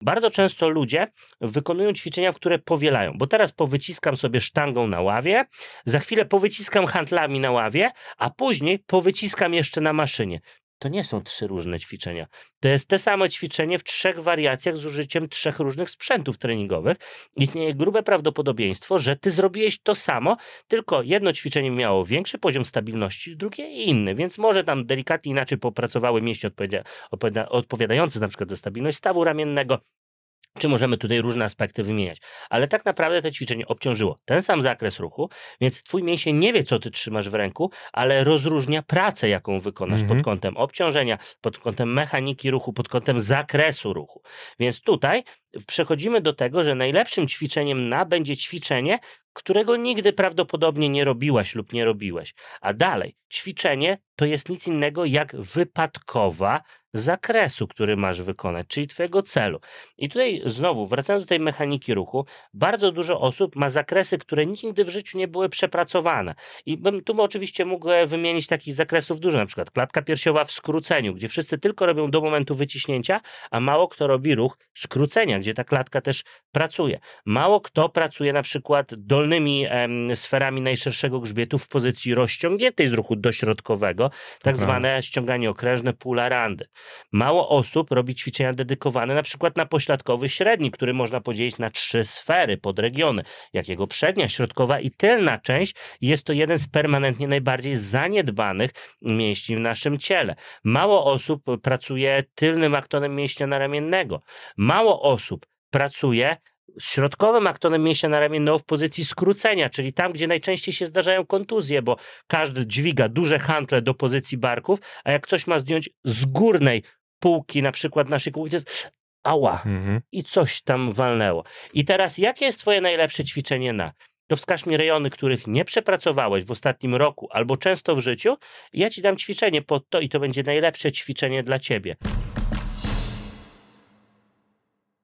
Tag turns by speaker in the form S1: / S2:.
S1: Bardzo często ludzie wykonują ćwiczenia, które powielają, bo teraz powyciskam sobie sztangą na ławie, za chwilę powyciskam handlami na ławie, a później powyciskam jeszcze na maszynie. To nie są trzy różne ćwiczenia. To jest te samo ćwiczenie w trzech wariacjach z użyciem trzech różnych sprzętów treningowych. Istnieje grube prawdopodobieństwo, że ty zrobiłeś to samo, tylko jedno ćwiczenie miało większy poziom stabilności, drugie inny, więc może tam delikatnie inaczej popracowały mięśnie odpowiada, odpowiada, odpowiadające na przykład za stabilność stawu ramiennego, czy możemy tutaj różne aspekty wymieniać. Ale tak naprawdę to ćwiczenie obciążyło ten sam zakres ruchu, więc twój mięsień nie wie, co ty trzymasz w ręku, ale rozróżnia pracę, jaką wykonasz
S2: Mhm.
S1: pod kątem obciążenia, pod kątem mechaniki ruchu, pod kątem zakresu ruchu. Więc tutaj przechodzimy do tego, że najlepszym ćwiczeniem na będzie ćwiczenie, którego nigdy prawdopodobnie nie robiłaś lub nie robiłeś. A dalej, ćwiczenie to jest nic innego jak wypadkowa zakresu, który masz wykonać, czyli twojego celu. I tutaj znowu, wracając do tej mechaniki ruchu, bardzo dużo osób ma zakresy, które nigdy w życiu nie były przepracowane. I bym tu oczywiście mógł wymienić takich zakresów dużo, na przykład klatka piersiowa w skróceniu, gdzie wszyscy tylko robią do momentu wyciśnięcia, a mało kto robi ruch skrócenia, gdzie ta klatka też pracuje. Mało kto pracuje na przykład dolnymi em, sferami najszerszego grzbietu w pozycji rozciągniętej z ruchu dośrodkowego, tak
S2: prawda.
S1: zwane ściąganie okrężne pula randy. Mało osób robi ćwiczenia dedykowane na przykład na pośladkowy średni, który można podzielić na trzy sfery, podregiony, jak jego przednia, środkowa i tylna część. Jest to jeden z permanentnie najbardziej zaniedbanych mięśni w naszym ciele. Mało osób pracuje tylnym aktonem mięśnia naramiennego. Mało osób pracuje środkowym aktonem mięśnia naramiennego w pozycji skrócenia, czyli tam, gdzie najczęściej się zdarzają kontuzje, bo każdy dźwiga duże hantle do pozycji barków, a jak ktoś ma zdjąć z górnej półki, na przykład naszej kółki, to jest ała
S2: Mhm.
S1: i coś tam walnęło. I teraz, jakie jest twoje najlepsze ćwiczenie na? To wskaż mi rejony, których nie przepracowałeś w ostatnim roku albo często w życiu i ja ci dam ćwiczenie pod to i to będzie najlepsze ćwiczenie dla ciebie.